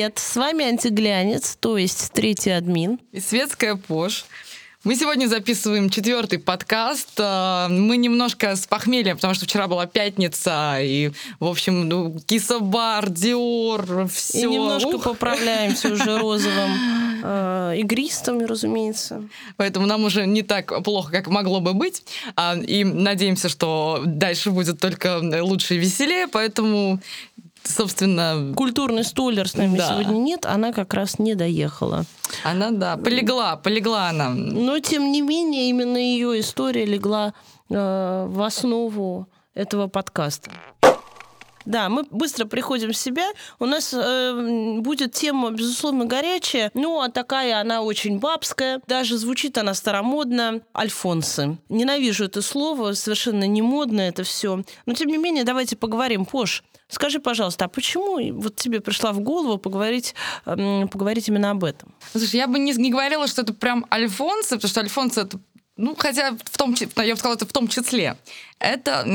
Привет, с вами антиглянец, то есть третий админ. И светская Пош. Мы сегодня записываем четвертый подкаст. А, мы немножко с похмелья, потому что вчера была пятница, и, в общем, ну, кисобар, диор, все. И немножко Ух. поправляемся уже розовым э, игристом, разумеется. Поэтому нам уже не так плохо, как могло бы быть. А, и надеемся, что дальше будет только лучше и веселее. Поэтому собственно... Культурный столер с нами да. сегодня нет, она как раз не доехала. Она, да, полегла, полегла она. Но, тем не менее, именно ее история легла э, в основу этого подкаста. Да, мы быстро приходим в себя. У нас э, будет тема, безусловно, горячая, ну, а такая она очень бабская. Даже звучит она старомодно. Альфонсы. Ненавижу это слово, совершенно не модно это все. Но, тем не менее, давайте поговорим. Пош, Скажи, пожалуйста, а почему вот тебе пришла в голову поговорить, поговорить именно об этом? Слушай, я бы не, не говорила, что это прям альфонсы, потому что альфонсы это ну, хотя в том, я бы сказала, это в том числе. Это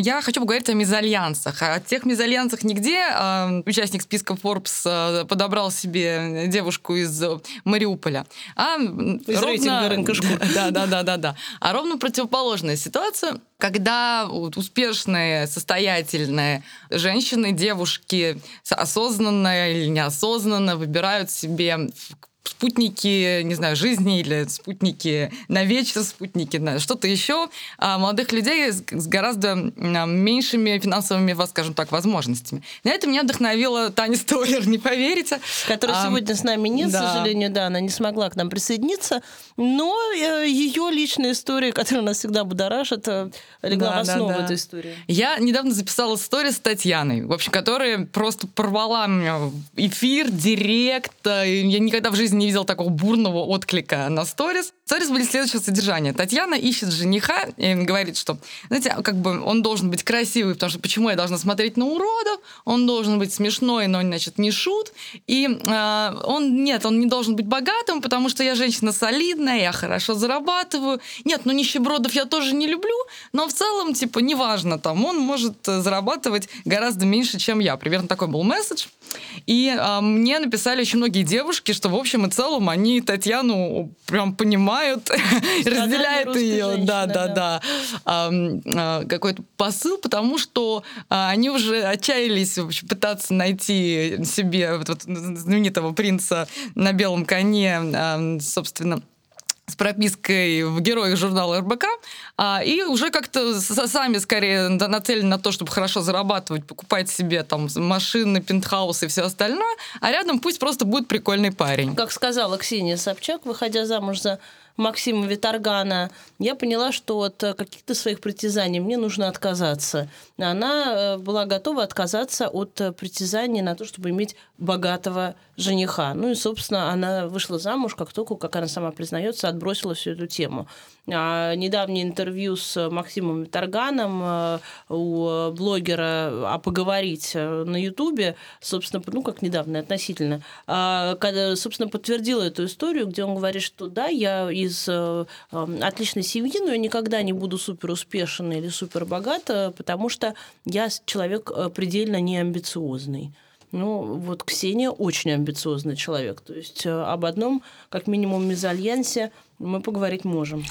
я хочу поговорить о мезальянсах. О тех мезальянсах нигде э, участник списка Forbes э, подобрал себе девушку из Мариуполя. А из ровно, рынка да, да, да, да, да. А ровно противоположная ситуация, когда успешные, состоятельные женщины, девушки осознанно или неосознанно выбирают себе спутники, не знаю, жизни или спутники на вечер, спутники на что-то еще, а молодых людей с, гораздо меньшими финансовыми, скажем так, возможностями. На это меня вдохновила Таня Стойлер, не поверите. Которая а, сегодня с нами нет, да. к сожалению, да, она не смогла к нам присоединиться, но э, ее личная история, которая нас всегда будоражит, э, легла да, в основу да, да. этой истории. Я недавно записала историю с Татьяной, в общем, которая просто порвала меня эфир, директ, я никогда в жизни не видел такого бурного отклика на сторис. Сторис были следующего содержания. Татьяна ищет жениха и говорит, что, знаете, как бы он должен быть красивый, потому что почему я должна смотреть на уродов? Он должен быть смешной, но, значит, не шут. И э, он, нет, он не должен быть богатым, потому что я женщина солидная, я хорошо зарабатываю. Нет, ну нищебродов я тоже не люблю, но в целом, типа, неважно, там, он может э, зарабатывать гораздо меньше, чем я. Примерно такой был месседж. И э, мне написали очень многие девушки, что, в общем и целом, они Татьяну прям понимают, разделяют ее, да, да, да, а, какой-то посыл, потому что а, они уже отчаялись в общем, пытаться найти себе вот, вот, знаменитого принца на белом коне, собственно, с пропиской в героях журнала РБК, а, и уже как-то сами скорее нацелены на то, чтобы хорошо зарабатывать, покупать себе там машины, пентхаусы и все остальное, а рядом пусть просто будет прикольный парень. Как сказала Ксения Собчак, выходя замуж за Максима Виторгана, я поняла, что от каких-то своих притязаний мне нужно отказаться. Она э, была готова отказаться от притязаний на то, чтобы иметь богатого жениха. Ну и, собственно, она вышла замуж, как только, как она сама признается, отбросила всю эту тему. А недавнее интервью с Максимом Виторганом э, у блогера «А поговорить» на Ютубе, собственно, ну как недавно относительно, а, когда, собственно, подтвердила эту историю, где он говорит, что да, я из э, отличной семьи, но я никогда не буду супер успешен или супер богат, потому что я человек э, предельно неамбициозный. Ну, вот Ксения очень амбициозный человек. То есть об одном, как минимум, мезальянсе мы поговорить можем.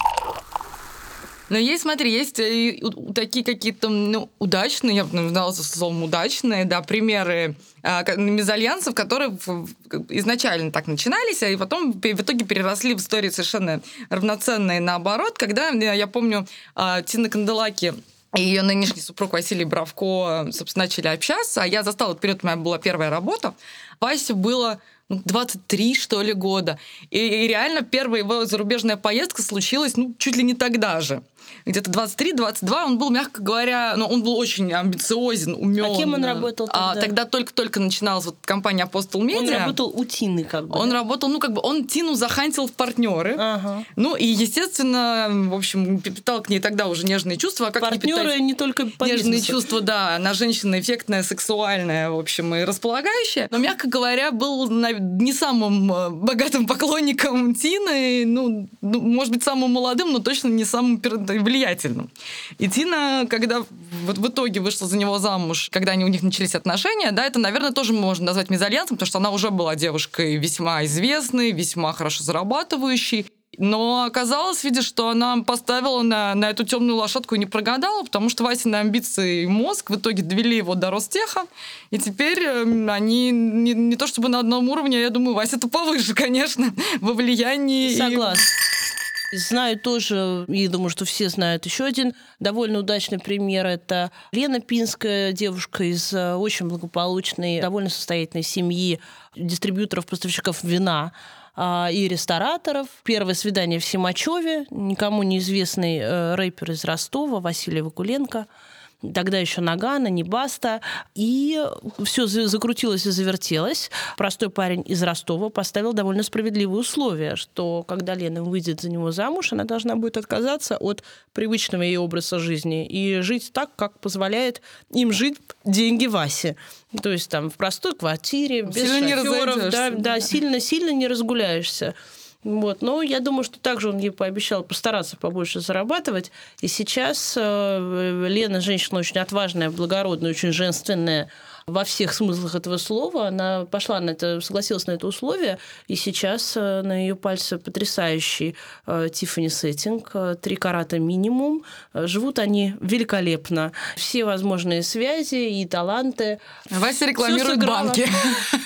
Но есть, смотри, есть и такие какие-то ну, удачные, я бы назвала словом удачные, да, примеры а, мезальянсов, которые изначально так начинались, а потом в итоге переросли в истории совершенно равноценные наоборот, когда, я помню, а, Тина Канделаки и ее нынешний супруг Василий Бравко, собственно, начали общаться, а я застала, этот период, меня была первая работа, Васе было 23, ну, что ли, года. И, и реально первая его зарубежная поездка случилась, ну, чуть ли не тогда же. Где-то 23-22, он был, мягко говоря, ну, он был очень амбициозен, умен. А кем он работал тогда? А, тогда только-только начиналась вот компания Apostle Media. Он работал у Тины как бы. Он да? работал, ну, как бы, он Тину захантил в партнеры. Ага. Ну, и, естественно, в общем, питал к ней тогда уже нежные чувства. А как Партнеры не, не только по Нежные чувства, да. Она женщина эффектная, сексуальная, в общем, и располагающая. Но, мягко говоря, был не самым э, богатым поклонником Тины, ну, ну, может быть, самым молодым, но точно не самым влиятельным. И Тина, когда вот в итоге вышла за него замуж, когда они у них начались отношения, да, это, наверное, тоже можно назвать мезальянсом, потому что она уже была девушкой весьма известной, весьма хорошо зарабатывающей. Но оказалось, видишь, что она поставила на, на эту темную лошадку и не прогадала, потому что Вася на амбиции и мозг в итоге довели его до Ростеха, и теперь эм, они не, не то чтобы на одном уровне, я думаю, Вася-то повыше, конечно, во влиянии. Согласна. И... Знаю тоже, и думаю, что все знают еще один довольно удачный пример. Это Лена Пинская, девушка из э, очень благополучной, довольно состоятельной семьи дистрибьюторов, поставщиков вина а, и рестораторов. Первое свидание в Симачеве, никому неизвестный э, рэпер из Ростова Василий Вакуленко – тогда еще Нагана, не Баста. И все закрутилось и завертелось. Простой парень из Ростова поставил довольно справедливые условия, что когда Лена выйдет за него замуж, она должна будет отказаться от привычного ей образа жизни и жить так, как позволяет им жить деньги Васи. То есть там в простой квартире, без сильно шоферов, да, да, сильно-сильно не разгуляешься. Вот. Но я думаю, что также он ей пообещал постараться побольше зарабатывать. И сейчас э, Лена женщина очень отважная, благородная, очень женственная во всех смыслах этого слова. Она пошла на это, согласилась на это условие, и сейчас э, на ее пальце потрясающий Тиффани сеттинг, три карата минимум. Живут они великолепно. Все возможные связи и таланты. Вася рекламирует банки.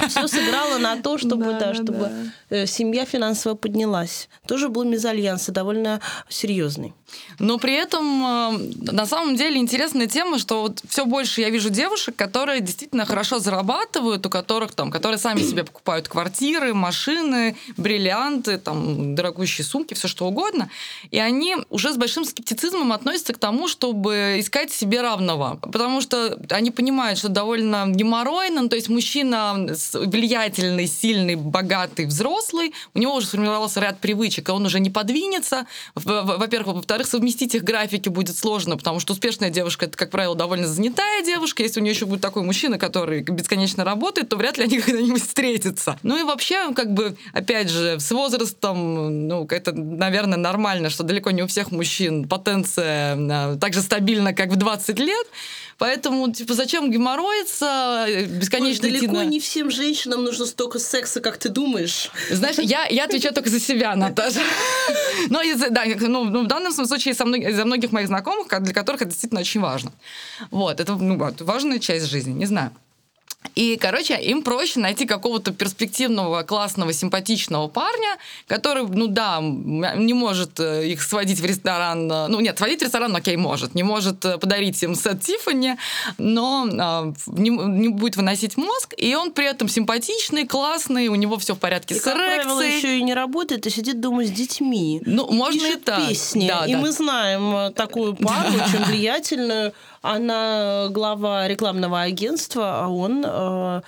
Все сыграло на то, чтобы, да, да, чтобы да. Э, семья финансово поднялась. Тоже был мезальянс довольно серьезный. Но при этом э, на самом деле интересная тема, что вот все больше я вижу девушек, которые действительно хорошо зарабатывают, у которых там, которые сами себе покупают квартиры, машины, бриллианты, там, дорогущие сумки, все что угодно. И они уже с большим скептицизмом относятся к тому, чтобы искать себе равного. Потому что они понимают, что довольно геморройно, ну, то есть мужчина влиятельный, сильный, богатый, взрослый, у него уже сформировался ряд привычек, и он уже не подвинется. Во-первых, во-вторых, совместить их графики будет сложно, потому что успешная девушка это, как правило, довольно занятая девушка. Если у нее еще будет такой мужчина, который бесконечно работает, то вряд ли они когда-нибудь встретятся. Ну и вообще, как бы, опять же, с возрастом, ну, это, наверное, нормально, что далеко не у всех мужчин потенция а, так же стабильна, как в 20 лет. Поэтому, типа, зачем геморроиться, бесконечно Ой, далеко на... не всем женщинам нужно столько секса, как ты думаешь. Знаешь, я, я отвечаю только за себя, Наташа. Но да, ну, ну, в данном случае со многих, за многих моих знакомых, для которых это действительно очень важно. Вот, это ну, важная часть жизни, не знаю. И, короче, им проще найти какого-то перспективного, классного, симпатичного парня, который, ну да, не может э, их сводить в ресторан. Э, ну нет, сводить в ресторан, окей, может. Не может э, подарить им сет Тиффани, но а, не, не будет выносить мозг. И он при этом симпатичный, классный, у него все в порядке и, с эрекцией. как правило, еще и не работает, и сидит дома с детьми. Ну, и можно и так. песни. Да, и да. мы знаем такую пару, очень влиятельную, она глава рекламного агентства, а он Uh.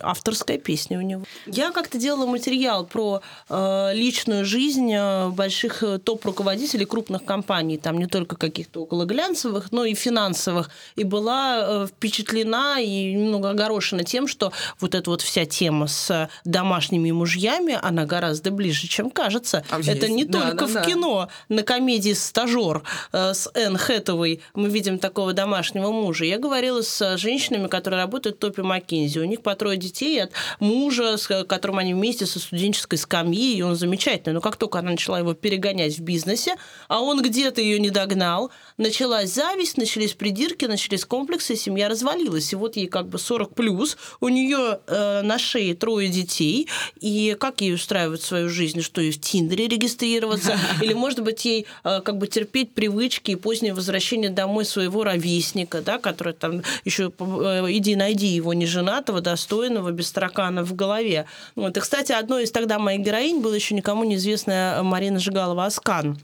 Авторская песня у него. Я как-то делала материал про э, личную жизнь э, больших э, топ-руководителей крупных компаний, там не только каких-то около глянцевых, но и финансовых, и была э, впечатлена и немного огорошена тем, что вот эта вот вся тема с домашними мужьями, она гораздо ближе, чем кажется. А Это не да, только да, в да. кино, на комедии «Стажер» э, с Энн Хэтэвой мы видим такого домашнего мужа. Я говорила с женщинами, которые работают в топе Маккензи, у них по трое детей от мужа, с которым они вместе со студенческой скамьи, и он замечательный. Но как только она начала его перегонять в бизнесе, а он где-то ее не догнал, началась зависть, начались придирки, начались комплексы, семья развалилась. И вот ей как бы 40 плюс, у нее э, на шее трое детей, и как ей устраивать свою жизнь, что и в Тиндере регистрироваться, или, может быть, ей э, как бы терпеть привычки и позднее возвращение домой своего ровесника, да, который там еще э, иди найди его неженатого, достойного, Мартынова без таракана в голове. Вот. И, кстати, одной из тогда моих героинь была еще никому неизвестная Марина Жигалова Аскан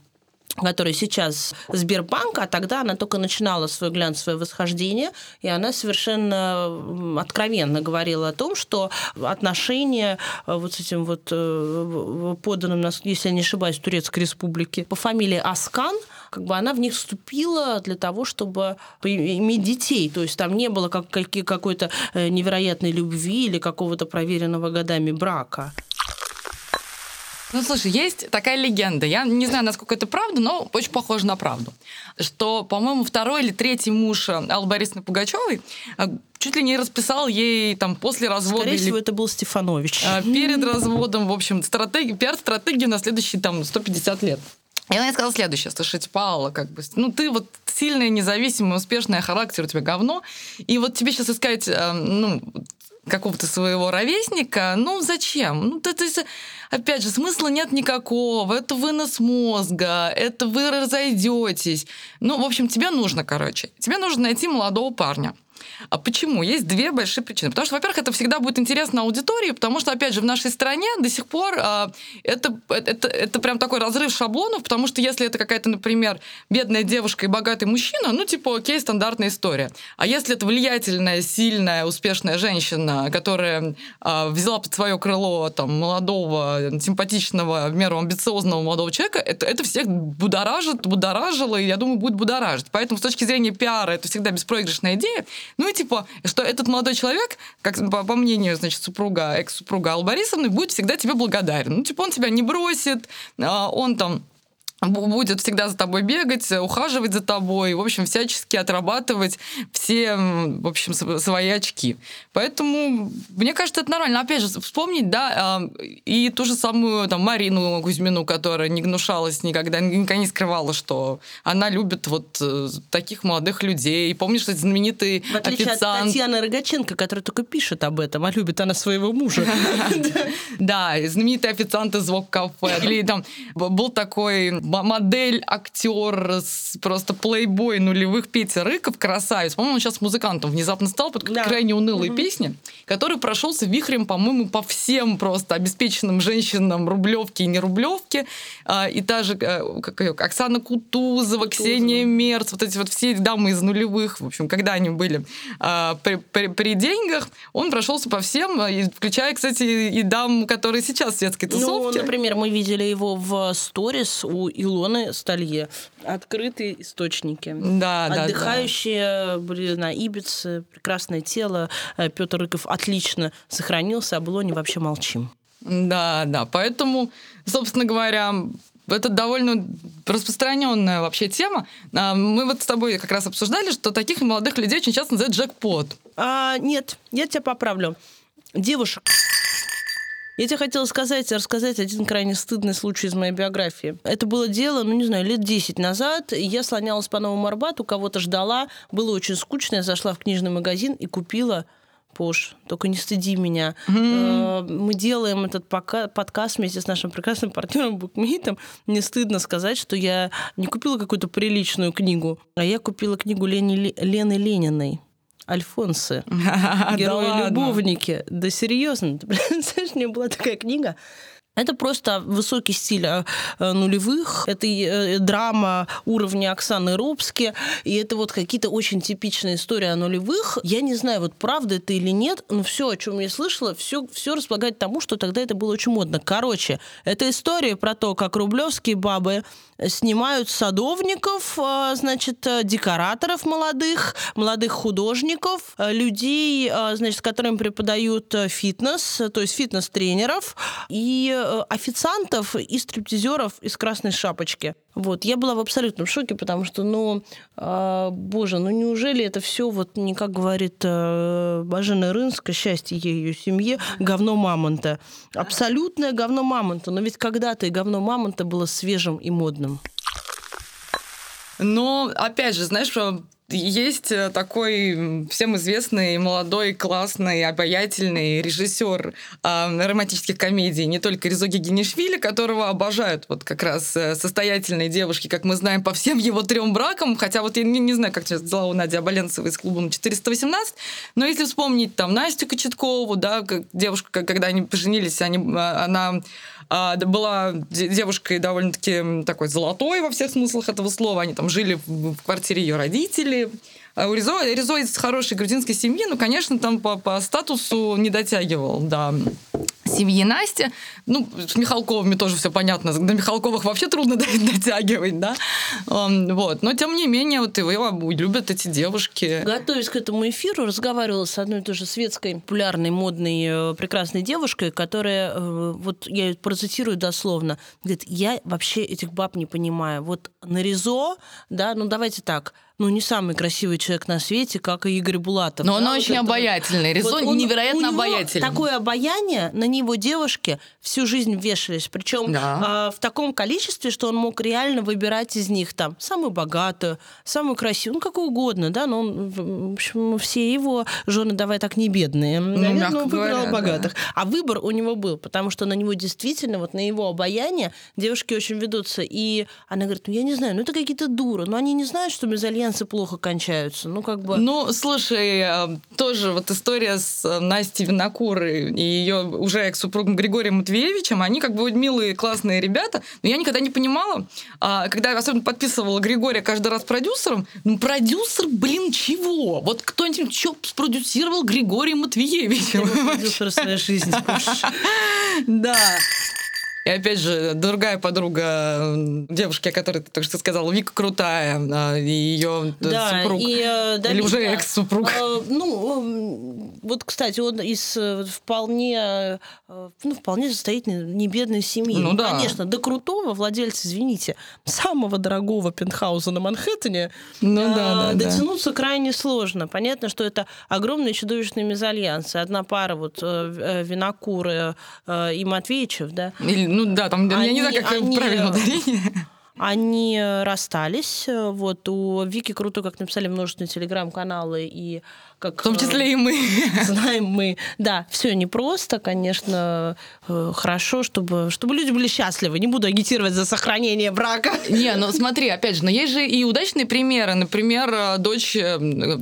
которая сейчас Сбербанк, а тогда она только начинала свое глянцевое восхождение, и она совершенно откровенно говорила о том, что отношения э, вот с этим вот э, поданным, если я не ошибаюсь, Турецкой республики по фамилии Аскан, как бы она в них вступила для того, чтобы иметь детей. То есть там не было как, какой-то э, невероятной любви или какого-то проверенного годами брака. Ну, слушай, есть такая легенда. Я не знаю, насколько это правда, но очень похоже на правду. Что, по-моему, второй или третий муж Аллы Борисовны Пугачевой э, чуть ли не расписал ей там после развода. Скорее или, всего, это был Стефанович. Э, перед разводом, в общем, стратеги, пиар-стратегию на следующие там 150 лет. И она ей сказала следующее, слушайте, Паула, как бы, ну ты вот сильная, независимая, успешная, характер у тебя говно, и вот тебе сейчас искать, э, ну, какого-то своего ровесника, ну зачем? Ну, это, это, опять же, смысла нет никакого, это вынос мозга, это вы разойдетесь. Ну, в общем, тебе нужно, короче, тебе нужно найти молодого парня. А почему? Есть две большие причины. Потому что, во-первых, это всегда будет интересно аудитории, потому что, опять же, в нашей стране до сих пор а, это, это, это прям такой разрыв шаблонов, потому что если это какая-то, например, бедная девушка и богатый мужчина, ну, типа, окей, стандартная история. А если это влиятельная, сильная, успешная женщина, которая а, взяла под свое крыло там, молодого, симпатичного, в меру амбициозного молодого человека, это, это всех будоражит, будоражило, и, я думаю, будет будоражить. Поэтому с точки зрения пиара это всегда беспроигрышная идея. Ну и типа, что этот молодой человек, как по, по мнению, значит, супруга, экс-супруга Аллы Борисовны, будет всегда тебе благодарен. Ну, типа, он тебя не бросит, а, он там будет всегда за тобой бегать, ухаживать за тобой, в общем, всячески отрабатывать все, в общем, свои очки. Поэтому, мне кажется, это нормально. Опять же, вспомнить, да, и ту же самую там Марину Кузьмину, которая не гнушалась никогда, никогда не скрывала, что она любит вот э, таких молодых людей. Помнишь, что знаменитый В отличие официант... от Татьяны Рогаченко, которая только пишет об этом, а любит она своего мужа. Да, знаменитый официант из Вок-кафе. Или там был такой модель, актер, просто плейбой нулевых Петя Рыков, красавец. По-моему, он сейчас музыкантом внезапно стал под да. крайне унылые угу. песни, который прошелся вихрем, по-моему, по всем просто обеспеченным женщинам Рублевки и не Рублевки. А, и та же э, как ее, Оксана Кутузова, Кутузова, Ксения Мерц, вот эти вот все дамы из нулевых, в общем, когда они были а, при, при, при деньгах, он прошелся по всем, включая, кстати, и дам, которые сейчас в светской ну, тусовке. Ну, например, мы видели его в сторис у Илоны Сталье. Открытые источники. Да, Отдыхающие да, да. были на Ибице, прекрасное тело. Э, Петр Рыков отлично сохранился, а Илоне вообще молчим. Да, да. Поэтому, собственно говоря, это довольно распространенная вообще тема. А, мы вот с тобой как раз обсуждали, что таких молодых людей очень часто называют джекпот. А, нет, я тебя поправлю. Девушек я тебе хотела сказать, рассказать один крайне стыдный случай из моей биографии. Это было дело, ну, не знаю, лет 10 назад. Я слонялась по Новому Арбату, кого-то ждала. Было очень скучно. Я зашла в книжный магазин и купила Пош, только не стыди меня. Mm-hmm. Мы делаем этот подкаст вместе с нашим прекрасным партнером Букмейтом. Мне стыдно сказать, что я не купила какую-то приличную книгу, а я купила книгу Лени, Лены Лениной. Альфонсы, герои-любовники. Да серьезно, ты представляешь, у меня была такая книга, это просто высокий стиль э, нулевых, это э, драма уровня Оксаны Робски, и это вот какие-то очень типичные истории о нулевых. Я не знаю, вот правда это или нет, но все, о чем я слышала, все, все располагает тому, что тогда это было очень модно. Короче, это история про то, как рублевские бабы снимают садовников, э, значит, декораторов молодых, молодых художников, людей, значит, с которыми преподают фитнес, то есть фитнес-тренеров, и Э, официантов и стриптизеров из красной шапочки. Вот. Я была в абсолютном шоке, потому что, ну, э, боже, ну неужели это все, вот не как говорит э, Бажена Рынска, счастье ей ее семье, говно мамонта. Абсолютное говно мамонта. Но ведь когда-то и говно мамонта было свежим и модным. Но, опять же, знаешь, есть э, такой всем известный молодой, классный, обаятельный режиссер э, романтических комедий, не только Резо Генишвили, которого обожают вот как раз э, состоятельные девушки, как мы знаем, по всем его трем бракам, хотя вот я не, не знаю, как дела у Нади Абаленцевой из клуба 418, но если вспомнить там Настю Кочеткову, да, как девушка, когда они поженились, они, э, она а, была девушкой довольно-таки такой золотой во всех смыслах этого слова. Они там жили в квартире ее родителей. А у Ризо, Ризо из хорошей грузинской семьи, ну, конечно, там по, по статусу не дотягивал до семьи Насти. Ну, с Михалковыми тоже все понятно. До Михалковых вообще трудно дотягивать, да? Вот. Но, тем не менее, вот его любят эти девушки. Готовясь к этому эфиру, разговаривала с одной тоже светской, популярной, модной, э, прекрасной девушкой, которая, э, вот я процитирую дословно, говорит, я вообще этих баб не понимаю. Вот на Ризо, да, ну давайте так, ну, не самый красивый человек на свете, как и Игорь Булатов. Но да, он вот очень это... обаятельный. Резон вот он, невероятно обаятельный. Такое обаяние, на него девушки всю жизнь вешались. Причем да. э, в таком количестве, что он мог реально выбирать из них там самую богатую, самую красивую, ну, какую угодно, да, но он, в общем, все его жены, давай так, не бедные. Ну, Наверное, он выбирал говоря, богатых. Да. А выбор у него был, потому что на него действительно, вот на его обаяние девушки очень ведутся. И она говорит, ну, я не знаю, ну, это какие-то дуры, но они не знают, что мезальянс альянсы плохо кончаются. Ну, как бы... Ну, слушай, э, тоже вот история с э, Настей Винокурой и ее уже экс-супругом Григорием Матвеевичем, они как бы милые, классные ребята, но я никогда не понимала, а, когда я особенно подписывала Григория каждый раз продюсером, ну, продюсер, блин, чего? Вот кто-нибудь что спродюсировал Григория Матвеевича? Продюсер своей жизни. Да. И опять же, другая подруга девушки, о которой ты только что сказала, Вика Крутая, а, и ее э, да, супруг. И, э, да, Или уже экс-супруг. А, ну, вот, кстати, он из э, вполне, ну, вполне состоятельной, не бедной семьи. Ну, да. Конечно, до крутого владельца, извините, самого дорогого пентхауса на Манхэттене ну, а, да, да, дотянуться да. крайне сложно. Понятно, что это огромные чудовищные мезальянсы. Одна пара вот Винокуры и Матвеичев, да. Или, ну да, там они, я не знаю, как они, правильно ударение. Они расстались. Вот у Вики круто, как написали множественные телеграм-каналы и как... В том числе и мы. Знаем мы. Да, все непросто, конечно, э, хорошо, чтобы, чтобы люди были счастливы. Не буду агитировать за сохранение брака. Не, ну смотри, опять же, но есть же и удачные примеры. Например, э, дочь э,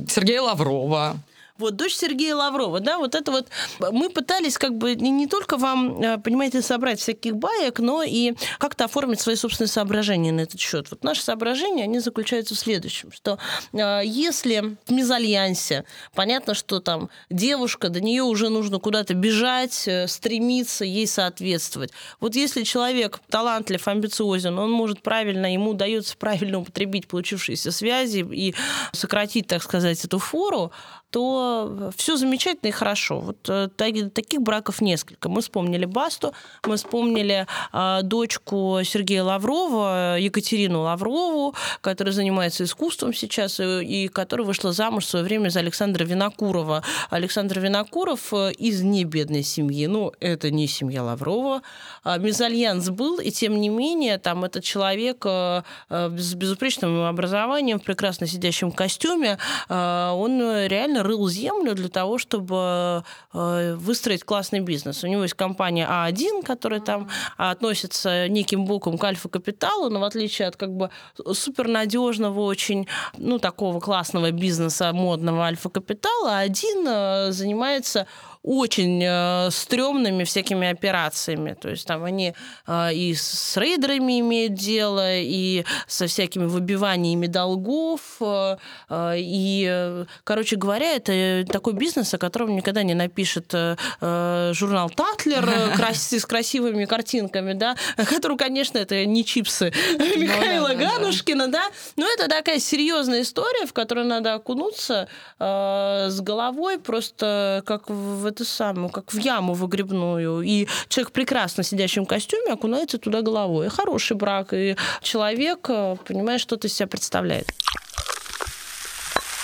Сергея Лаврова. Вот дочь Сергея Лаврова, да, вот это вот мы пытались как бы не, не только вам, э, понимаете, собрать всяких баек, но и как-то оформить свои собственные соображения на этот счет. Вот наши соображения, они заключаются в следующем, что э, если в мезальянсе понятно, что там девушка, до нее уже нужно куда-то бежать, э, стремиться ей соответствовать. Вот если человек талантлив, амбициозен, он может правильно, ему удается правильно употребить получившиеся связи и сократить, так сказать, эту фору, то все замечательно и хорошо. Вот э, таких браков несколько. Мы вспомнили Басту, мы вспомнили э, дочку Сергея Лаврова, Екатерину Лаврову, которая занимается искусством сейчас и, и которая вышла замуж в свое время за Александра Винокурова. Александр Винокуров э, из небедной семьи, ну, это не семья Лаврова. А мезальянс был, и тем не менее, там этот человек э, с безупречным образованием, в прекрасно сидящем костюме, он реально рыл землю для того, чтобы э, выстроить классный бизнес. У него есть компания А1, которая там относится неким боком к альфа-капиталу, но в отличие от как бы супернадежного, очень, ну, такого классного бизнеса модного альфа-капитала, А1 занимается очень э, стрёмными всякими операциями. То есть там они э, и с рейдерами имеют дело, и со всякими выбиваниями долгов. Э, э, и, короче говоря, это такой бизнес, о котором никогда не напишет э, э журнал Татлер с красивыми картинками, да, который, конечно, это не чипсы ну Михаила Ганушкина, да, но это такая серьезная история, в которую надо окунуться э, с головой, просто как в эту самую, как в яму выгребную. И человек прекрасно сидящем костюме окунается туда головой. И хороший брак, и человек, э, понимаешь, что-то из себя представляет.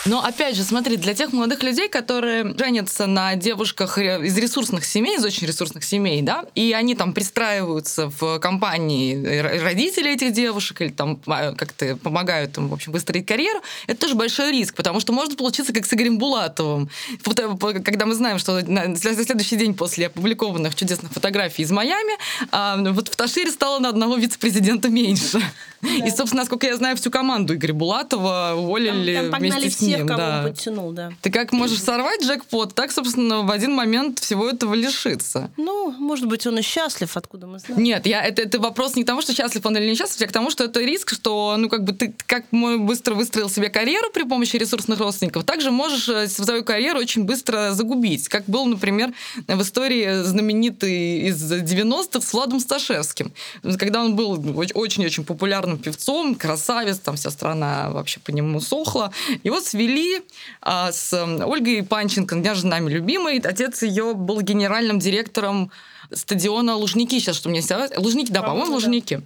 Но опять же, смотри, для тех молодых людей, которые женятся на девушках из ресурсных семей, из очень ресурсных семей, да, и они там пристраиваются в компании родителей этих девушек или там а, как-то помогают им, в общем, выстроить карьеру, это тоже большой риск, потому что может получиться как с Игорем Булатовым. Э, когда мы знаем, что на следующий день после опубликованных чудесных фотографий из Майами, а, вот в Ташире стало на одного вице-президента меньше. И, собственно, насколько я знаю, всю команду Игоря Булатова уволили Там, там вместе с ним. кого да. подтянул, да. Ты как можешь сорвать джекпот, так, собственно, в один момент всего этого лишиться. Ну, может быть, он и счастлив, откуда мы знаем. Нет, я, это, это вопрос не к тому, что счастлив он или не счастлив, а к тому, что это риск, что, ну, как бы ты как быстро выстроил себе карьеру при помощи ресурсных родственников, также можешь э, свою карьеру очень быстро загубить. Как был, например, в истории знаменитый из 90-х с Владом Сташевским. Когда он был очень-очень популярным певцом, красавец, там вся страна вообще по нему сохла. Его свели а, с Ольгой Панченко, даже нами любимой. Отец ее был генеральным директором стадиона Лужники сейчас, что мне сейчас... Лужники, да, по-моему, да. Лужники.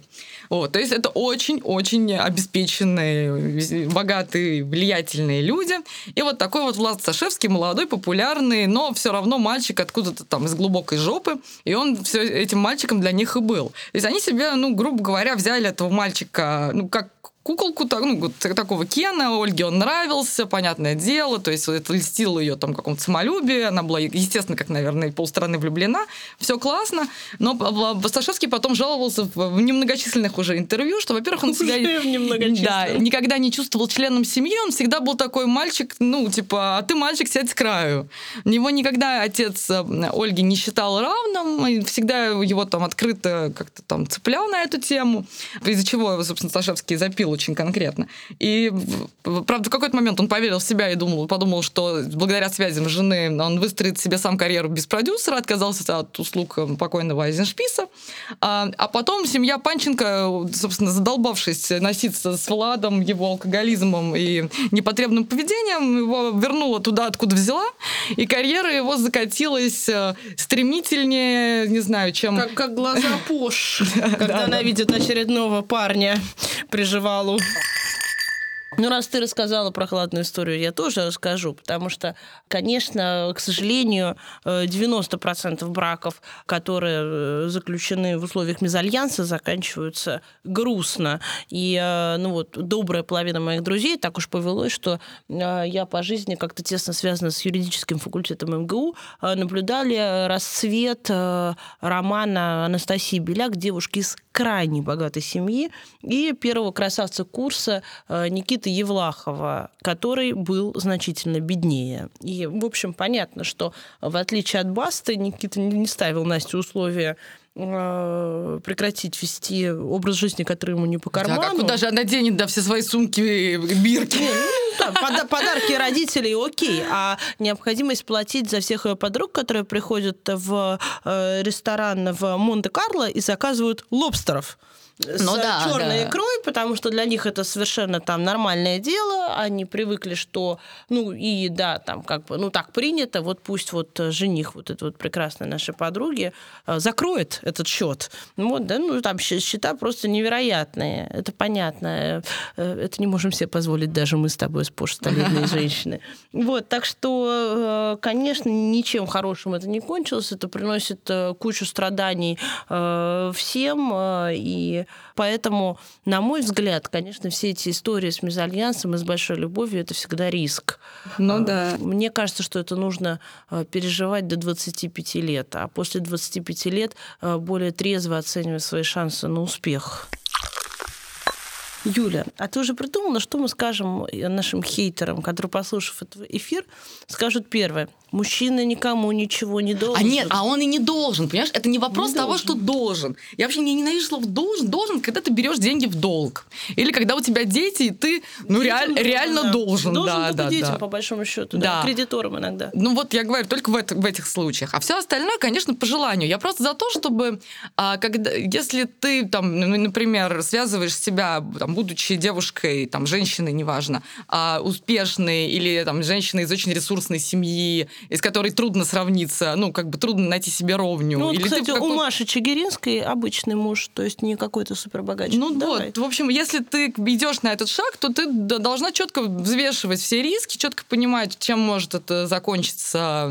Вот, то есть это очень-очень обеспеченные, богатые, влиятельные люди. И вот такой вот Влад Сашевский, молодой, популярный, но все равно мальчик откуда-то там из глубокой жопы, и он все этим мальчиком для них и был. То есть они себе, ну, грубо говоря, взяли этого мальчика, ну, как куколку так, ну, такого Кена, Ольге он нравился, понятное дело, то есть это льстило ее там каком-то самолюбии, она была, естественно, как, наверное, полстраны влюблена, все классно, но Сташевский потом жаловался в немногочисленных уже интервью, что, во-первых, он себя да, никогда не чувствовал членом семьи, он всегда был такой мальчик, ну, типа, а ты мальчик, сядь с краю. Его никогда отец Ольги не считал равным, всегда его там открыто как-то там цеплял на эту тему, из-за чего, собственно, Сташевский запил очень конкретно. И, правда, в какой-то момент он поверил в себя и думал, подумал, что благодаря связям жены он выстроит себе сам карьеру без продюсера, отказался от услуг покойного Айзеншписа. А, а потом семья Панченко, собственно, задолбавшись носиться с Владом, его алкоголизмом и непотребным поведением, его вернула туда, откуда взяла, и карьера его закатилась э, стремительнее, не знаю, чем... Как, как глаза Пош, когда она видит очередного парня, приживала балу. Ну, раз ты рассказала про хладную историю, я тоже расскажу, потому что, конечно, к сожалению, 90% браков, которые заключены в условиях мезальянса, заканчиваются грустно. И, ну вот, добрая половина моих друзей так уж повелось, что я по жизни как-то тесно связана с юридическим факультетом МГУ, наблюдали расцвет романа Анастасии Беляк «Девушки из крайне богатой семьи» и первого красавца курса Никиты Евлахова, который был значительно беднее. И, в общем, понятно, что в отличие от Басты, Никита не ставил Насте условия прекратить вести образ жизни, который ему не по карману. Да, а куда же она денет, да, все свои сумки, бирки? Ну, да, подарки родителей окей, а необходимость платить за всех ее подруг, которые приходят в ресторан в Монте-Карло и заказывают лобстеров с ну, да, черной да. икрой, потому что для них это совершенно там нормальное дело. Они привыкли, что, ну, и да, там как бы, ну, так принято, вот пусть вот жених вот этой вот прекрасной нашей подруги закроет этот счет. Вот, да, ну, там счета просто невероятные. Это понятно. Это не можем себе позволить даже мы с тобой, спош столетние женщины. Вот, так что, конечно, ничем хорошим это не кончилось. Это приносит кучу страданий всем, и поэтому, на мой взгляд, конечно, все эти истории с мезальянсом и с большой любовью это всегда риск. Ну да. Мне кажется, что это нужно переживать до 25 лет, а после 25 лет более трезво оценивать свои шансы на успех. Юля, а ты уже придумала, что мы скажем нашим хейтерам, которые, послушав этот эфир, скажут первое. Мужчина никому ничего не должен. А нет, а он и не должен, понимаешь? Это не вопрос не того, должен. что должен. Я вообще не ненавижу слово должен. Должен, когда ты берешь деньги в долг. Или когда у тебя дети, и ты ну, реаль, должен, реально да. должен. Должен да, только да, детям, да. по большому счету, да. да. кредиторам иногда. Ну вот я говорю только в, это, в этих случаях. А все остальное, конечно, по желанию. Я просто за то, чтобы, а, когда, если ты, там, например, связываешь себя, там, будучи девушкой, там, женщиной, неважно, а, успешной или там, женщиной из очень ресурсной семьи, из которой трудно сравниться, ну, как бы трудно найти себе ровню. Ну, вот, Или кстати, ты какой... у Маши Чигиринской обычный муж, то есть не какой-то супербогач. Ну Давай. вот, в общем, если ты идешь на этот шаг, то ты должна четко взвешивать все риски, четко понимать, чем может это закончиться,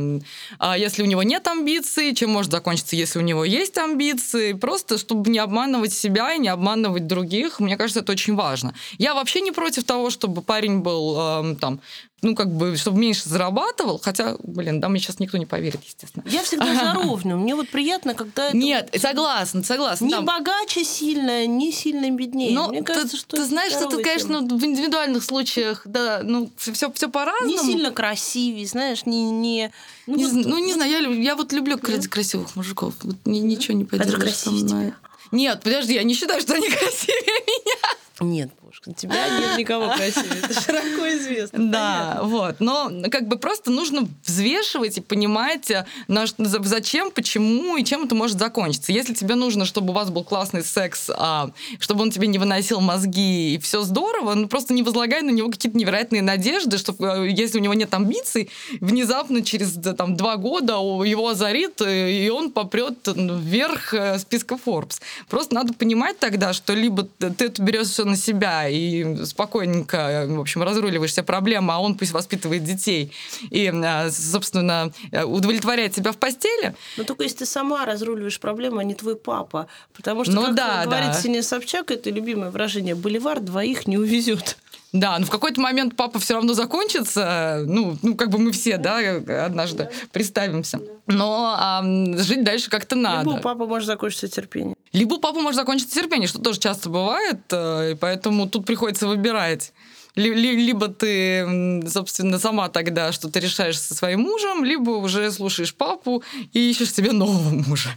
а если у него нет амбиций, чем может закончиться, если у него есть амбиции, просто чтобы не обманывать себя и не обманывать других. Мне кажется, это очень очень важно. Я вообще не против того, чтобы парень был э, там ну, как бы, чтобы меньше зарабатывал, хотя, блин, да, мне сейчас никто не поверит, естественно. Я всегда за ровно. Мне вот приятно, когда это... Нет, согласна, согласна. Не там... богаче сильно, не сильно беднее. Но Мне кажется, ты, что... Ты знаешь, что это, конечно, в индивидуальных случаях, да, ну, все, все по-разному. Не сильно красивее, знаешь, не... не... Ну, не, вот... ну, не знаю, я, я вот люблю да? красивых мужиков. Вот, ни, ничего не поддержишь со мной. Нет, подожди, я не считаю, что они красивее меня. Нет, Божка, тебя нет никого красивее. Это широко известно. Да, вот. Но как бы просто нужно взвешивать и понимать, э, зачем, почему и чем это может закончиться. Если тебе нужно, чтобы у вас был классный секс, а, чтобы он тебе не выносил мозги и все здорово, ну просто не возлагай на него какие-то невероятные надежды, что э, если у него нет амбиций, внезапно через там, два года его озарит, э, и он попрет вверх списка Forbes. Просто надо понимать тогда, что либо ты это берешь на себя и спокойненько, в общем, разруливаешь все проблемы, а он пусть воспитывает детей и, а, собственно, удовлетворяет себя в постели. Но только если ты сама разруливаешь проблемы, а не твой папа. Потому что, ну, как да, говорит да. Синяя Собчак, это любимое выражение, боливар двоих не увезет. Да, но в какой-то момент папа все равно закончится. Ну, ну, как бы мы все, да, однажды да. представимся. Но а, жить дальше как-то надо. Либо у папы может закончиться терпение. Либо у папы может закончиться терпение, что тоже часто бывает, э, и поэтому тут приходится выбирать. Либо ты, собственно, сама тогда что-то решаешь со своим мужем, либо уже слушаешь папу и ищешь себе нового мужа.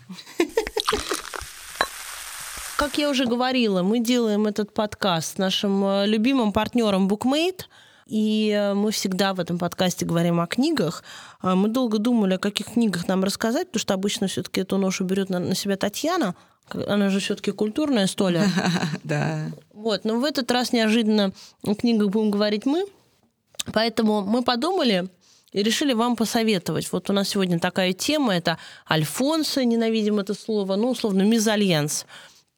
Как я уже говорила, мы делаем этот подкаст с нашим э, любимым партнером Bookmate. И э, мы всегда в этом подкасте говорим о книгах. А мы долго думали, о каких книгах нам рассказать, потому что обычно все-таки эту ношу берет на, на себя Татьяна. Она же все-таки культурная столя. Да. Вот, но в этот раз неожиданно о книгах будем говорить мы. Поэтому мы подумали, и решили вам посоветовать. Вот у нас сегодня такая тема, это Альфонсо, ненавидим это слово, ну, условно, мезальянс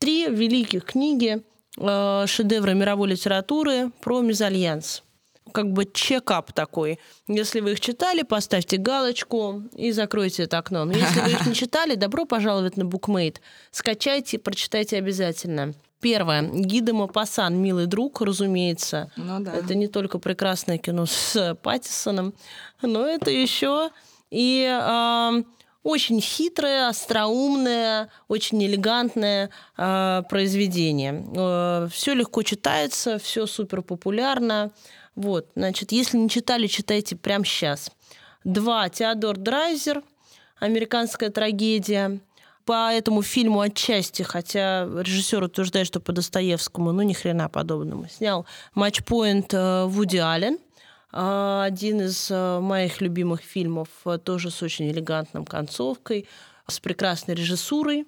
три великих книги, э, шедевры мировой литературы про мезальянс. Как бы чекап такой. Если вы их читали, поставьте галочку и закройте это окно. Но если вы их не читали, добро пожаловать на Букмейт. Скачайте, прочитайте обязательно. Первое. Гида Мапасан «Милый друг», разумеется. Ну, да. Это не только прекрасное кино с Паттисоном, но это еще и э, очень хитрое, остроумное, очень элегантное э, произведение. Э, все легко читается, все супер популярно. Вот, значит, если не читали, читайте прямо сейчас. Два. Теодор Драйзер. Американская трагедия. По этому фильму отчасти, хотя режиссер утверждает, что по Достоевскому, ну ни хрена подобному, снял матчпоинт э, Вуди Аллен – один из э, моих любимых фильмов, э, тоже с очень элегантным концовкой, с прекрасной режиссурой.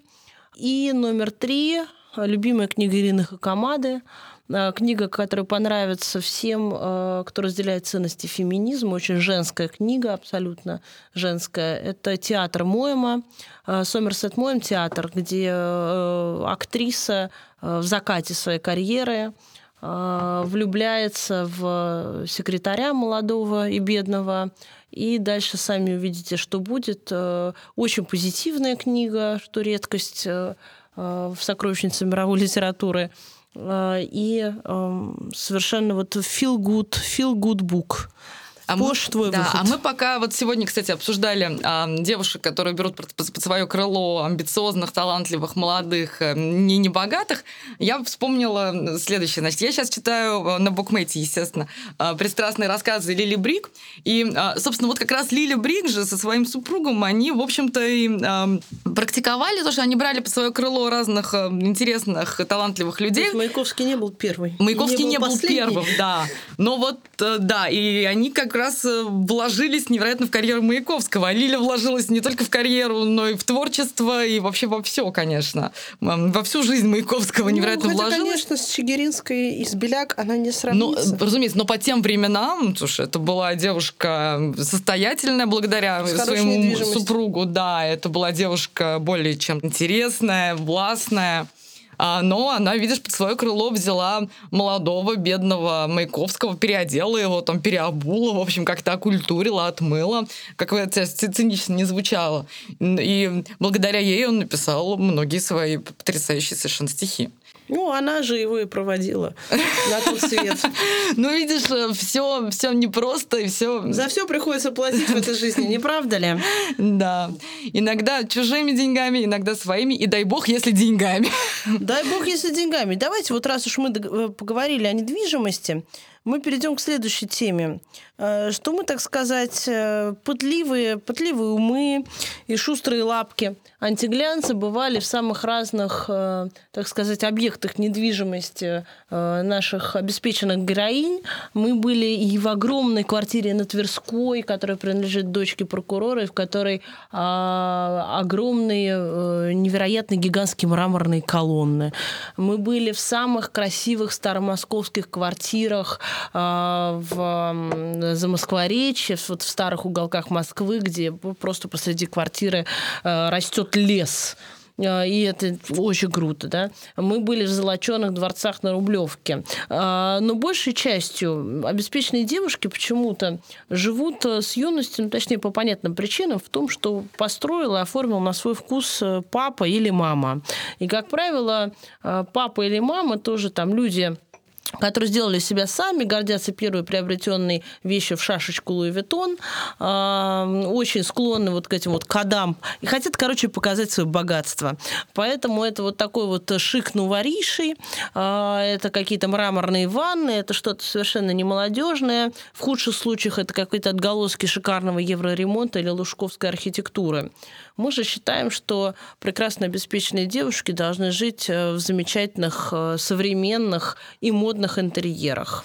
И номер три любимая книга Ирины Хакамады, э, книга, которая понравится всем, кто разделяет ценности феминизма, очень женская книга, абсолютно женская. Это театр Моема, Сомерсет Моем театр, где актриса в закате своей карьеры а, влюбляется в секретаря молодого и бедного. И дальше сами увидите, что будет. Э, очень позитивная книга, что редкость э, э, в сокровищнице мировой литературы. И эм, совершенно вот feel good, feel good book. А Пош, мы, твой да, выход. А мы пока вот сегодня, кстати, обсуждали а, девушек, которые берут под, под свое крыло амбициозных, талантливых, молодых, э, не небогатых. Я вспомнила следующее. Значит, я сейчас читаю э, на букмейте, естественно, а, пристрастные рассказы Лили Брик. И, собственно, вот как раз Лили Брик же со своим супругом, они, в общем-то, и а, практиковали то, что они брали под свое крыло разных интересных, талантливых людей. Маяковский не был первый. Маяковский не был, не был первым, да. Но вот, да, и они как раз э, вложились невероятно в карьеру Маяковского. А Лиля вложилась не только в карьеру, но и в творчество, и вообще во все, конечно. Во всю жизнь Маяковского ну, невероятно хотя, вложилась. конечно, с Чигиринской из Беляк она не сравнится. Ну, разумеется, но по тем временам, слушай, это была девушка состоятельная благодаря с своему супругу, да, это была девушка более чем интересная, властная. А, но она, видишь, под свое крыло взяла молодого, бедного Маяковского, переодела его, там, переобула, в общем, как-то окультурила, отмыла, как это цинично не звучало. И благодаря ей он написал многие свои потрясающие совершенно стихи. Ну, она же его и проводила на тот свет. Ну, видишь, все, все непросто и все. За все приходится платить в этой жизни, не правда ли? Да. Иногда чужими деньгами, иногда своими, и дай бог, если деньгами. Дай бог, если деньгами. Давайте вот раз уж мы э, поговорили о недвижимости, мы перейдем к следующей теме. Э, что мы, так сказать, э, пытливые, пытливые умы и шустрые лапки антиглянцы бывали в самых разных, э, так сказать, объектах недвижимости наших обеспеченных героинь. Мы были и в огромной квартире на Тверской, которая принадлежит дочке прокурора, и в которой а, огромные, невероятно гигантские мраморные колонны. Мы были в самых красивых старомосковских квартирах в Замоскворечье, вот в старых уголках Москвы, где просто посреди квартиры э, растет лес э, и это очень круто, да. Мы были в золоченых дворцах на Рублевке. Э, но большей частью обеспеченные девушки почему-то живут с юностью, ну, точнее, по понятным причинам, в том, что построил и оформил на свой вкус папа или мама. И, как правило, папа или мама тоже там люди которые сделали себя сами, гордятся первой приобретенной вещью в шашечку Луи Виттон, очень склонны вот к этим вот кодам и хотят, короче, показать свое богатство. Поэтому это вот такой вот шик нувориший, а, это какие-то мраморные ванны, это что-то совершенно не молодежное. В худших случаях это какие-то отголоски шикарного евроремонта или лужковской архитектуры. Мы же считаем, что прекрасно обеспеченные девушки должны жить э, в замечательных, э, современных и модных интерьерах.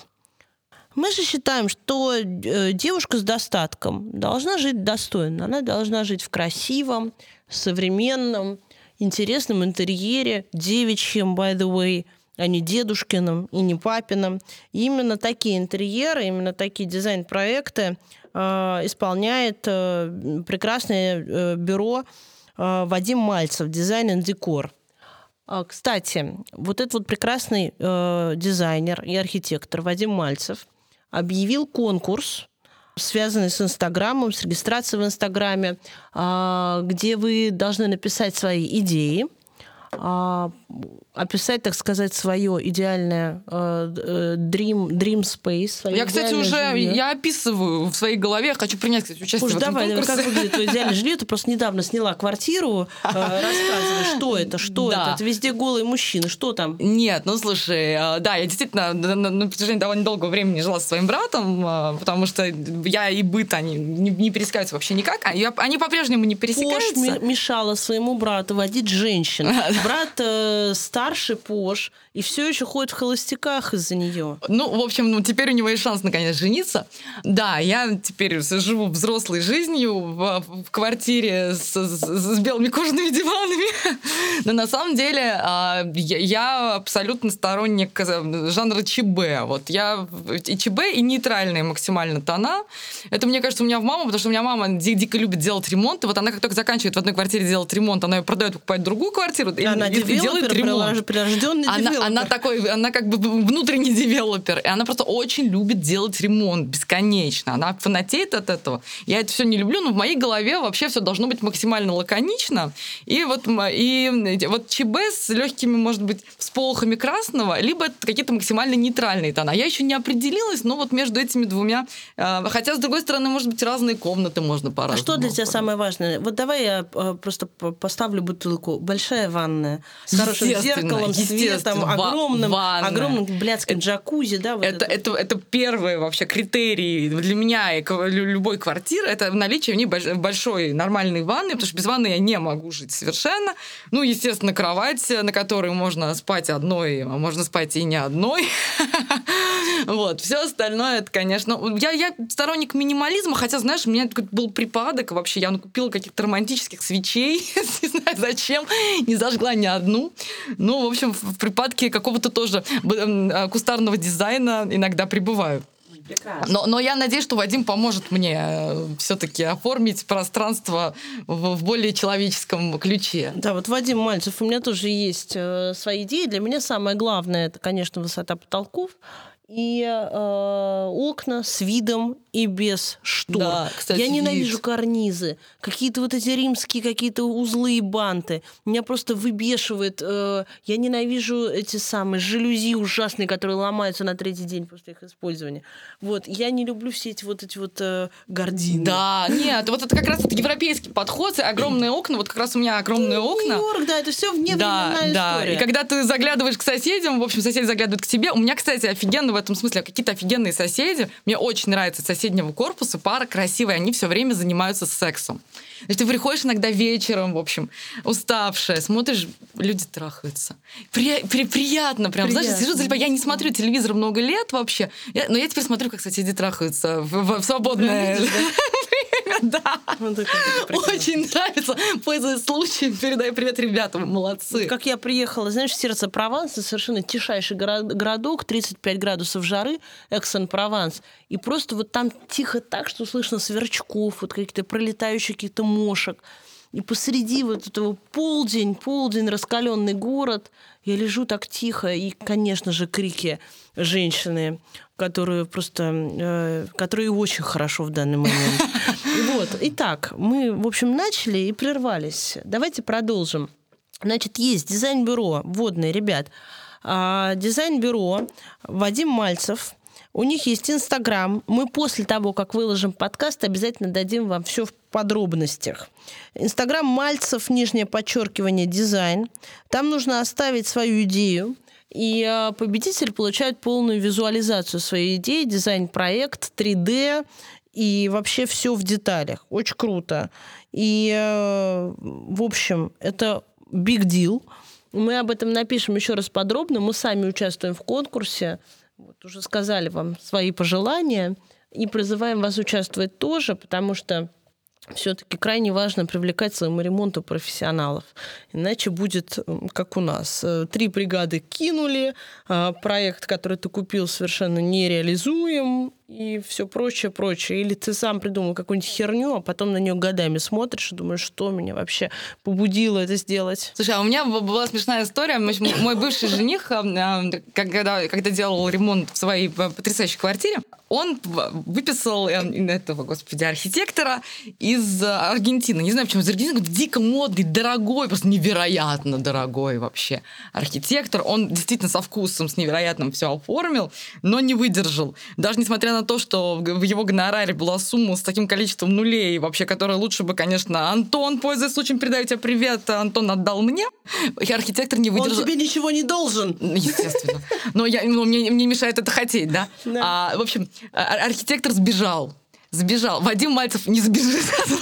Мы же считаем, что э, девушка с достатком должна жить достойно. Она должна жить в красивом, современном, интересном интерьере, девичьем, by the way, а не дедушкиным и не папиным. И именно такие интерьеры, именно такие дизайн-проекты Э, исполняет э, прекрасное э, бюро Вадим Мальцев, дизайн и декор. А, кстати, вот этот вот прекрасный дизайнер и архитектор Вадим Мальцев объявил конкурс, связанный с Инстаграмом, с регистрацией в Инстаграме, а, где вы должны написать свои идеи, описать, так сказать, свое идеальное э, э, dream, dream space. Я, кстати, уже жилье. я описываю в своей голове, хочу принять, кстати, участие Уж в этом давай, конкурсе. как выглядит твое идеальное жилье? Ты просто недавно сняла квартиру, э, рассказывай, что это, что да. это? Это везде голые мужчины, что там? Нет, ну слушай, да, я действительно на, на протяжении довольно долгого времени жила со своим братом, потому что я и быт, они не, не пересекаются вообще никак, а они по-прежнему не пересекаются. Пош мешала своему брату водить женщин. Брат старый старше Пош и все еще ходит в холостяках из-за нее. Ну, в общем, ну, теперь у него есть шанс наконец жениться. Да, я теперь живу взрослой жизнью в, в квартире с, с, с белыми кожаными диванами. Но на самом деле а, я, я абсолютно сторонник э, жанра ЧБ. Вот я и ЧБ, и нейтральные максимально тона. Это, мне кажется, у меня в маму, потому что у меня мама дико любит делать ремонт. И вот она как только заканчивает в одной квартире делать ремонт, она ее продает, покупает другую квартиру и, она и, и делает ремонт. Она, она такой, она как бы внутренний девелопер, и она просто очень любит делать ремонт бесконечно. Она фанатеет от этого. Я это все не люблю, но в моей голове вообще все должно быть максимально лаконично. И вот, и вот ЧБ с легкими, может быть, всполохами красного, либо это какие-то максимально нейтральные тона. Я еще не определилась, но вот между этими двумя, э, хотя, с другой стороны, может быть, разные комнаты можно по-разному. А что для тебя самое важное? Вот давай я э, просто поставлю бутылку. Большая ванная с хорошим зеркалом, светом, огромным, ванна. огромным блядским джакузи, да? Вот это, это. Это, это первый вообще критерий для меня и любой квартиры, это наличие в ней большой нормальной ванны, потому что без ванны я не могу жить совершенно. Ну, естественно, кровать, на которой можно спать одной, а можно спать и не одной. Вот. Все остальное, это, конечно... Я, я сторонник минимализма, хотя, знаешь, у меня был припадок вообще. Я купила каких-то романтических свечей, не знаю зачем, не зажгла ни одну. Ну, в общем, в припадке какого-то тоже э, кустарного дизайна иногда пребываю. Но, но я надеюсь, что Вадим поможет мне э, все-таки оформить пространство в, в более человеческом ключе. Да, вот Вадим Мальцев, у меня тоже есть э, свои идеи. Для меня самое главное это, конечно, высота потолков и э, окна с видом и без штор. Да, кстати, я ненавижу вид. карнизы, какие-то вот эти римские какие-то узлы и банты. Меня просто выбешивает. Э, я ненавижу эти самые жалюзи ужасные, которые ломаются на третий день после их использования. Вот я не люблю все эти вот эти вот э, гардины. Да, нет, вот это как раз вот европейский подход, огромные окна, вот как раз у меня огромные окна. Нью-Йорк, да, это все вне Да, да. история. И когда ты заглядываешь к соседям, в общем, соседи заглядывают к тебе. У меня, кстати, офигенно в этом смысле какие-то офигенные соседи. Мне очень нравится соседнего корпуса, пара красивая, они все время занимаются сексом. Есть ты приходишь иногда вечером, в общем, уставшая, смотришь, люди трахаются. При- при- приятно прям. Знаешь, Приятно. сижу, залипаю. я не смотрю телевизор много лет вообще, Я- но я теперь смотрю, как соседи трахаются в, в- в свободное время. Да. Очень нравится. Пользуясь случаем, передаю привет ребятам, молодцы. Как я приехала, знаешь, в сердце Прованса, совершенно тишайший горо- городок, 35 градусов жары, Эксон-Прованс. И просто вот там тихо так, что слышно сверчков, вот каких-то пролетающих каких-то мошек. И посреди вот этого полдень, полдень, раскаленный город, я лежу так тихо, и, конечно же, крики женщины, которые просто, э, которые очень хорошо в данный момент. Вот. Итак, мы, в общем, начали и прервались. Давайте продолжим. Значит, есть дизайн-бюро, водные, ребят. А, Дизайн-бюро Вадим Мальцев. У них есть Инстаграм. Мы после того, как выложим подкаст, обязательно дадим вам все в подробностях. Инстаграм Мальцев, нижнее подчеркивание, дизайн. Там нужно оставить свою идею. И а, победитель получает полную визуализацию своей идеи, дизайн-проект, 3D и вообще все в деталях. Очень круто. И, э, в общем, это big deal. Мы об этом напишем еще раз подробно. Мы сами участвуем в конкурсе. Вот уже сказали вам свои пожелания. И призываем вас участвовать тоже, потому что все-таки крайне важно привлекать своему ремонту профессионалов. Иначе будет как у нас. Э, Три бригады кинули, а, проект, который ты купил, совершенно нереализуем, и все прочее, прочее. Или ты сам придумал какую-нибудь херню, а потом на нее годами смотришь и думаешь, что меня вообще побудило это сделать. Слушай, а у меня была смешная история. Мой бывший жених, а, а, когда, когда делал ремонт в своей а, потрясающей квартире, он выписал э, этого, господи, архитектора из Аргентины. Не знаю, почему из Аргентины. Дико модный, дорогой, просто невероятно дорогой вообще архитектор. Он действительно со вкусом, с невероятным все оформил, но не выдержал. Даже несмотря на то, что в его гонораре была сумма с таким количеством нулей, вообще, которая лучше бы, конечно, Антон, пользуясь случаем, передаю тебе привет, Антон отдал мне. И архитектор не Он выдержал. тебе ничего не должен. Ну, Естественно. Но я, ну, мне, мне мешает это хотеть, да? Да. А, в общем, а- архитектор сбежал. Сбежал. Вадим Мальцев не сбежит от вас.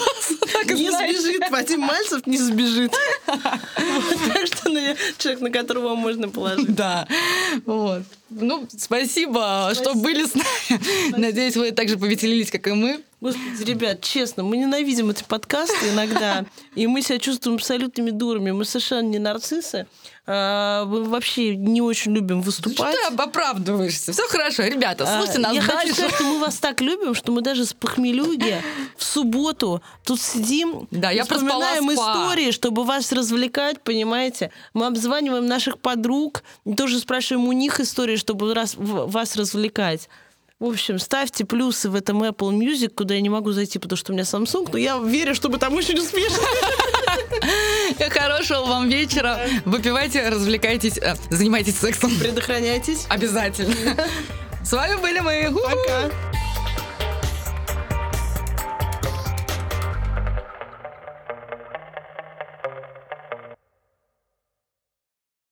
Не сбежит, Вадим Мальцев не сбежит. Так что наверное, человек, на которого можно положить. Да. Вот. Ну, спасибо, что были с нами. Надеюсь, вы так же повеселились, как и мы. Господи, ребят, честно, мы ненавидим эти подкасты иногда, и мы себя чувствуем абсолютными дурами. Мы совершенно не нарциссы. А, Мы вообще не очень любим Что выступать. ты оправдываешься? Все хорошо, ребята, А, слушайте нас Я хочу сказать, что мы вас так любим, что мы даже с похмелюги в субботу тут сидим Да, я вспоминаем истории, чтобы вас развлекать, понимаете? Мы обзваниваем наших подруг, тоже спрашиваем у них истории, чтобы раз- вас развлекать. В общем, ставьте плюсы в этом Apple Music, куда я не могу зайти, потому что у меня Samsung, но я верю, что мы там очень успешны. Хорошего вам вечера. Выпивайте, развлекайтесь, э, занимайтесь сексом. Предохраняйтесь. Обязательно. С вами были мы. Пока.